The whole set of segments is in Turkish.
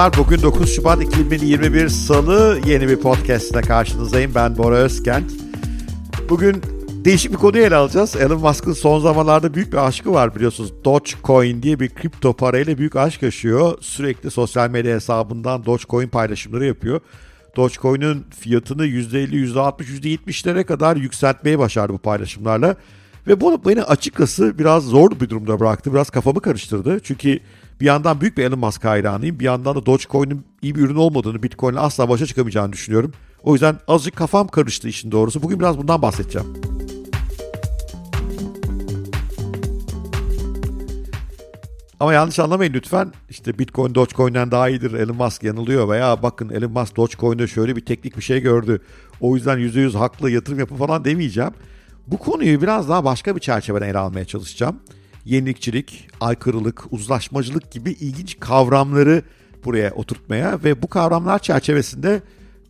merhabalar. Bugün 9 Şubat 2021 Salı yeni bir podcast'te karşınızdayım. Ben Bora Özkent. Bugün değişik bir konuyu ele alacağız. Elon Musk'ın son zamanlarda büyük bir aşkı var biliyorsunuz. Dogecoin diye bir kripto parayla büyük aşk yaşıyor. Sürekli sosyal medya hesabından Dogecoin paylaşımları yapıyor. Dogecoin'in fiyatını %50, %60, %70'lere kadar yükseltmeyi başardı bu paylaşımlarla. Ve bu beni açıkçası biraz zor bir durumda bıraktı. Biraz kafamı karıştırdı. Çünkü bir yandan büyük bir Elon Musk hayranıyım. Bir yandan da Dogecoin'in iyi bir ürün olmadığını, Bitcoin'le asla başa çıkamayacağını düşünüyorum. O yüzden azıcık kafam karıştı işin doğrusu. Bugün biraz bundan bahsedeceğim. Ama yanlış anlamayın lütfen. İşte Bitcoin Dogecoin'den daha iyidir. Elon Musk yanılıyor veya bakın Elon Musk Dogecoin'de şöyle bir teknik bir şey gördü. O yüzden %100 haklı yatırım yapın falan demeyeceğim. Bu konuyu biraz daha başka bir çerçeveden ele almaya çalışacağım. Yenilikçilik, aykırılık, uzlaşmacılık gibi ilginç kavramları buraya oturtmaya ve bu kavramlar çerçevesinde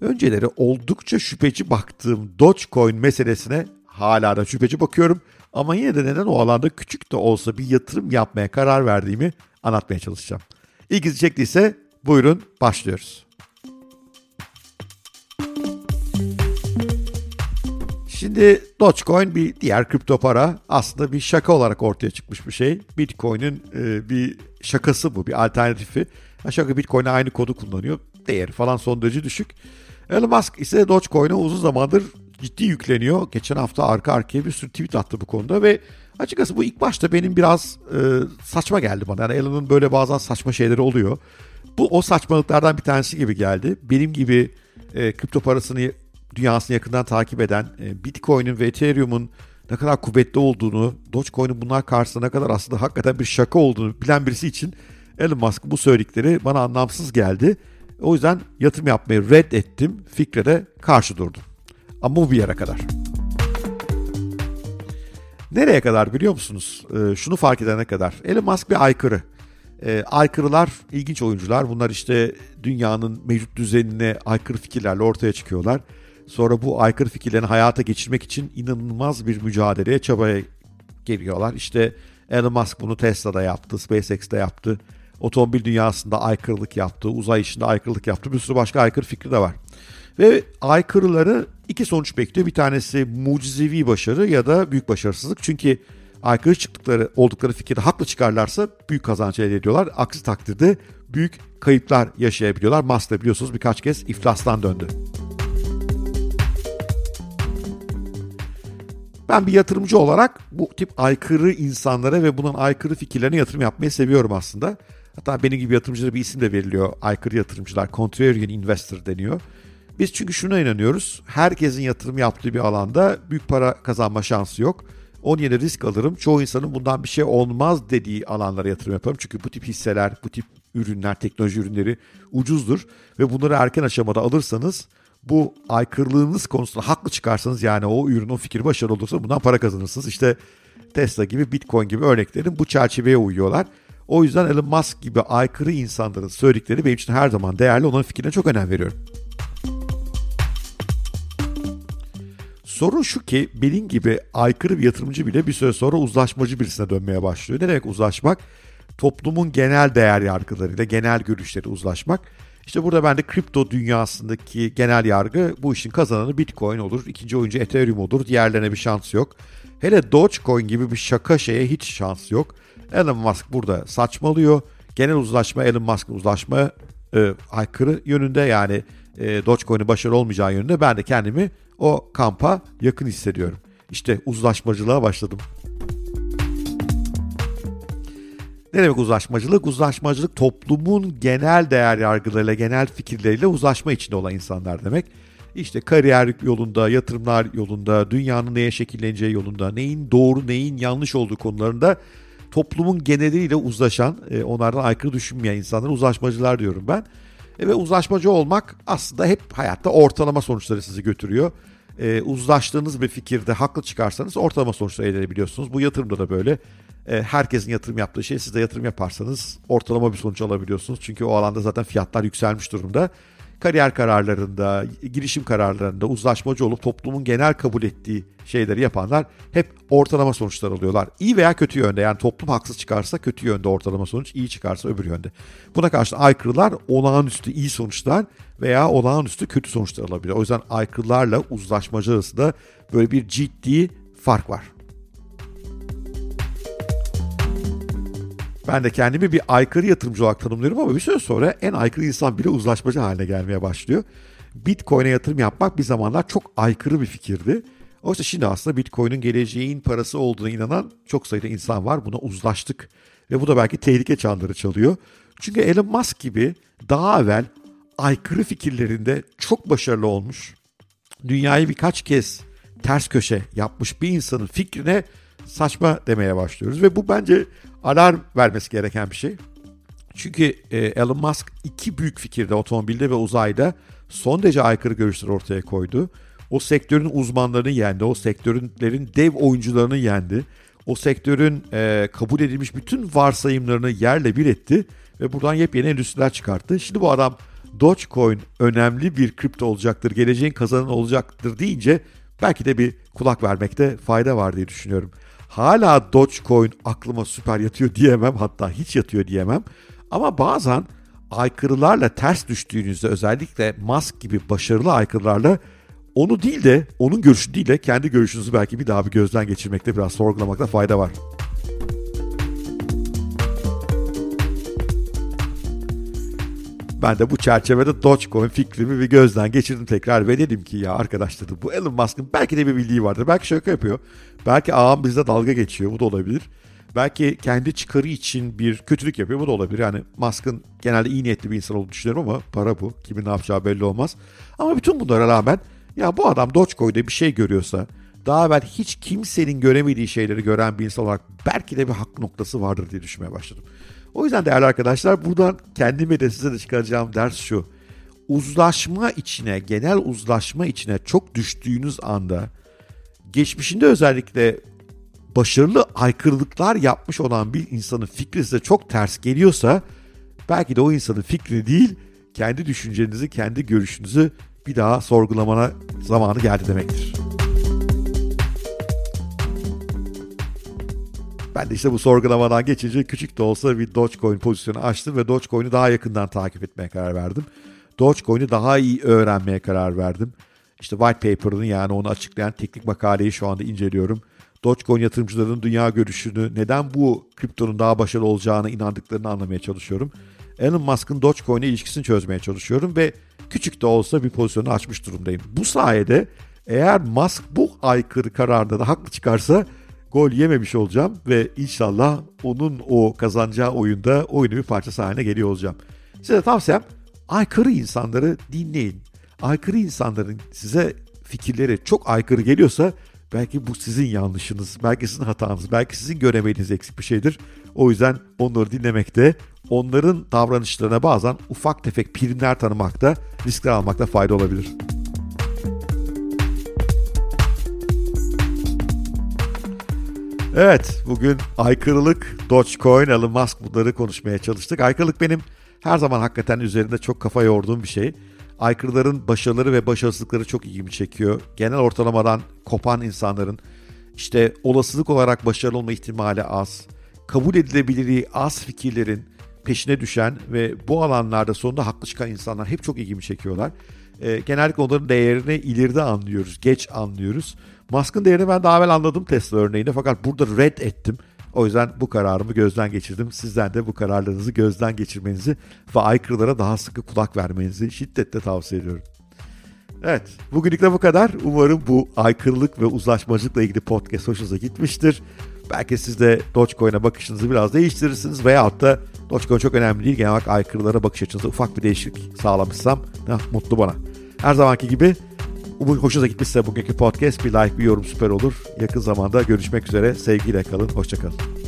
önceleri oldukça şüpheci baktığım Dogecoin meselesine hala da şüpheci bakıyorum. Ama yine de neden o alanda küçük de olsa bir yatırım yapmaya karar verdiğimi anlatmaya çalışacağım. İlginizi çektiyse buyurun başlıyoruz. Şimdi Dogecoin bir diğer kripto para aslında bir şaka olarak ortaya çıkmış bir şey. Bitcoin'in e, bir şakası bu, bir alternatifi. Aşağı Bitcoin'e aynı kodu kullanıyor. Değeri falan son derece düşük. Elon Musk ise Dogecoin'e uzun zamandır ciddi yükleniyor. Geçen hafta arka arkaya bir sürü tweet attı bu konuda ve açıkçası bu ilk başta benim biraz e, saçma geldi bana. Yani Elon'un böyle bazen saçma şeyleri oluyor. Bu o saçmalıklardan bir tanesi gibi geldi. Benim gibi e, kripto parasını dünyasını yakından takip eden, e, Bitcoin'in ve Ethereum'un ne kadar kuvvetli olduğunu, Dogecoin'in bunlar karşısında ne kadar aslında hakikaten bir şaka olduğunu bilen birisi için Elon Musk bu söyledikleri bana anlamsız geldi. O yüzden yatırım yapmayı reddettim, fikre de karşı durdum. Ama bu bir yere kadar. Nereye kadar biliyor musunuz? Ee, şunu fark edene kadar. Elon Musk bir aykırı. Ee, aykırılar ilginç oyuncular. Bunlar işte dünyanın mevcut düzenine aykırı fikirlerle ortaya çıkıyorlar. Sonra bu aykırı fikirlerini hayata geçirmek için inanılmaz bir mücadeleye, çabaya geliyorlar. İşte Elon Musk bunu Tesla'da yaptı, SpaceX'te yaptı. Otomobil dünyasında aykırılık yaptı, uzay işinde aykırılık yaptı. Bir sürü başka aykırı fikri de var. Ve aykırıları iki sonuç bekliyor. Bir tanesi mucizevi başarı ya da büyük başarısızlık. Çünkü aykırı çıktıkları oldukları fikirde haklı çıkarlarsa büyük kazanç elde ediyorlar. Aksi takdirde büyük kayıplar yaşayabiliyorlar. Musk da biliyorsunuz birkaç kez iflastan döndü. Ben bir yatırımcı olarak bu tip aykırı insanlara ve bunun aykırı fikirlerine yatırım yapmayı seviyorum aslında. Hatta benim gibi yatırımcılara bir isim de veriliyor. Aykırı yatırımcılar, contrarian investor deniyor. Biz çünkü şuna inanıyoruz. Herkesin yatırım yaptığı bir alanda büyük para kazanma şansı yok. Onun yerine risk alırım. Çoğu insanın bundan bir şey olmaz dediği alanlara yatırım yaparım. Çünkü bu tip hisseler, bu tip ürünler, teknoloji ürünleri ucuzdur. Ve bunları erken aşamada alırsanız bu aykırılığınız konusunda haklı çıkarsanız yani o ürün, o fikir başarılı olursa bundan para kazanırsınız. İşte Tesla gibi, Bitcoin gibi örneklerin bu çerçeveye uyuyorlar. O yüzden Elon Musk gibi aykırı insanların söyledikleri benim için her zaman değerli. Onların fikrine çok önem veriyorum. Sorun şu ki benim gibi aykırı bir yatırımcı bile bir süre sonra uzlaşmacı birisine dönmeye başlıyor. Ne demek uzlaşmak? Toplumun genel değer yargılarıyla, genel görüşleri uzlaşmak. İşte burada bende kripto dünyasındaki genel yargı bu işin kazananı Bitcoin olur. ikinci oyuncu Ethereum olur. Diğerlerine bir şans yok. Hele Dogecoin gibi bir şaka şeye hiç şans yok. Elon Musk burada saçmalıyor. Genel uzlaşma Elon Musk'ın uzlaşma e, aykırı yönünde yani e, Dogecoin'in başarılı olmayacağı yönünde ben de kendimi o kampa yakın hissediyorum. İşte uzlaşmacılığa başladım. Ne demek uzlaşmacılık? Uzlaşmacılık toplumun genel değer yargılarıyla, genel fikirleriyle uzlaşma içinde olan insanlar demek. İşte kariyer yolunda, yatırımlar yolunda, dünyanın neye şekilleneceği yolunda, neyin doğru, neyin yanlış olduğu konularında toplumun geneliyle uzlaşan, e, onlardan aykırı düşünmeyen insanlara uzlaşmacılar diyorum ben. E, ve uzlaşmacı olmak aslında hep hayatta ortalama sonuçları sizi götürüyor. E, uzlaştığınız bir fikirde haklı çıkarsanız ortalama sonuçlar elde edebiliyorsunuz. Bu yatırımda da böyle. E, herkesin yatırım yaptığı şey siz de yatırım yaparsanız ortalama bir sonuç alabiliyorsunuz. Çünkü o alanda zaten fiyatlar yükselmiş durumda. kariyer kararlarında, girişim kararlarında uzlaşmacı olup toplumun genel kabul ettiği şeyleri yapanlar hep ortalama sonuçlar alıyorlar. İyi veya kötü yönde yani toplum haksız çıkarsa kötü yönde ortalama sonuç, iyi çıkarsa öbür yönde. Buna karşı aykırılar olağanüstü iyi sonuçlar veya olağanüstü kötü sonuçlar alabilir. O yüzden aykırılarla uzlaşmacı arasında böyle bir ciddi fark var. Ben de kendimi bir aykırı yatırımcı olarak tanımlıyorum ama bir süre sonra en aykırı insan bile uzlaşmacı haline gelmeye başlıyor. Bitcoin'e yatırım yapmak bir zamanlar çok aykırı bir fikirdi. Oysa şimdi aslında Bitcoin'in geleceğin parası olduğuna inanan çok sayıda insan var. Buna uzlaştık ve bu da belki tehlike çanları çalıyor. Çünkü Elon Musk gibi daha evvel aykırı fikirlerinde çok başarılı olmuş, dünyayı birkaç kez ters köşe yapmış bir insanın fikrine saçma demeye başlıyoruz. Ve bu bence alarm vermesi gereken bir şey. Çünkü e, Elon Musk iki büyük fikirde otomobilde ve uzayda son derece aykırı görüşler ortaya koydu. O sektörün uzmanlarını yendi, o sektörlerin dev oyuncularını yendi. O sektörün e, kabul edilmiş bütün varsayımlarını yerle bir etti ve buradan yepyeni endüstriler çıkarttı. Şimdi bu adam Dogecoin önemli bir kripto olacaktır, geleceğin kazananı olacaktır deyince belki de bir kulak vermekte fayda var diye düşünüyorum. Hala Dogecoin aklıma süper yatıyor diyemem hatta hiç yatıyor diyemem. Ama bazen aykırılarla ters düştüğünüzde özellikle Musk gibi başarılı aykırılarla onu değil de onun görüşü değil de kendi görüşünüzü belki bir daha bir gözden geçirmekte biraz sorgulamakta fayda var. Ben de bu çerçevede Dogecoin fikrimi bir gözden geçirdim tekrar ve dedim ki ya arkadaşlar bu Elon Musk'ın belki de bir bildiği vardır. Belki şaka yapıyor. Belki ağam bizde dalga geçiyor. Bu da olabilir. Belki kendi çıkarı için bir kötülük yapıyor. Bu da olabilir. Yani Musk'ın genelde iyi niyetli bir insan olduğunu düşünüyorum ama para bu. Kimin ne yapacağı belli olmaz. Ama bütün bunlara rağmen ya bu adam Dogecoin'de bir şey görüyorsa daha evvel hiç kimsenin göremediği şeyleri gören bir insan olarak belki de bir hak noktası vardır diye düşünmeye başladım. O yüzden değerli arkadaşlar buradan kendime de size de çıkaracağım ders şu. Uzlaşma içine, genel uzlaşma içine çok düştüğünüz anda geçmişinde özellikle başarılı aykırılıklar yapmış olan bir insanın fikri size çok ters geliyorsa belki de o insanın fikri değil kendi düşüncenizi, kendi görüşünüzü bir daha sorgulamana zamanı geldi demektir. Ben de işte bu sorgulamadan geçince küçük de olsa bir Dogecoin pozisyonu açtım ve Dogecoin'i daha yakından takip etmeye karar verdim. Dogecoin'i daha iyi öğrenmeye karar verdim. İşte white paper'ını yani onu açıklayan teknik makaleyi şu anda inceliyorum. Dogecoin yatırımcılarının dünya görüşünü, neden bu kriptonun daha başarılı olacağına inandıklarını anlamaya çalışıyorum. Elon Musk'ın Dogecoin'e ilişkisini çözmeye çalışıyorum ve küçük de olsa bir pozisyonu açmış durumdayım. Bu sayede eğer Musk bu aykırı kararda da haklı çıkarsa gol yememiş olacağım ve inşallah onun o kazanacağı oyunda oyunu bir parçası haline geliyor olacağım. Size tavsiyem aykırı insanları dinleyin. Aykırı insanların size fikirleri çok aykırı geliyorsa belki bu sizin yanlışınız, belki sizin hatanız, belki sizin göremediğiniz eksik bir şeydir. O yüzden onları dinlemekte, onların davranışlarına bazen ufak tefek primler tanımakta, riskler almakta fayda olabilir. Evet, bugün aykırılık, Dogecoin, Elon Musk bunları konuşmaya çalıştık. Aykırılık benim her zaman hakikaten üzerinde çok kafa yorduğum bir şey. Aykırıların başarıları ve başarısızlıkları çok ilgimi çekiyor. Genel ortalamadan kopan insanların işte olasılık olarak başarılı olma ihtimali az, kabul edilebilirliği az fikirlerin peşine düşen ve bu alanlarda sonunda haklı çıkan insanlar hep çok ilgimi çekiyorlar. E, genellikle onların değerini ileride anlıyoruz, geç anlıyoruz. Musk'ın değerini ben daha evvel anladım Tesla örneğinde fakat burada red ettim. O yüzden bu kararımı gözden geçirdim. Sizden de bu kararlarınızı gözden geçirmenizi ve aykırılara daha sıkı kulak vermenizi şiddetle tavsiye ediyorum. Evet, bugünlük de bu kadar. Umarım bu aykırılık ve uzlaşmacılıkla ilgili podcast hoşunuza gitmiştir. Belki siz de Dogecoin'e bakışınızı biraz değiştirirsiniz veyahut da Dogecoin çok önemli değil. Genel olarak aykırılara bakış açınızda ufak bir değişiklik sağlamışsam ne mutlu bana. Her zamanki gibi hoşunuza gitmişse bugünkü podcast bir like bir yorum süper olur. Yakın zamanda görüşmek üzere. Sevgiyle kalın. Hoşçakalın.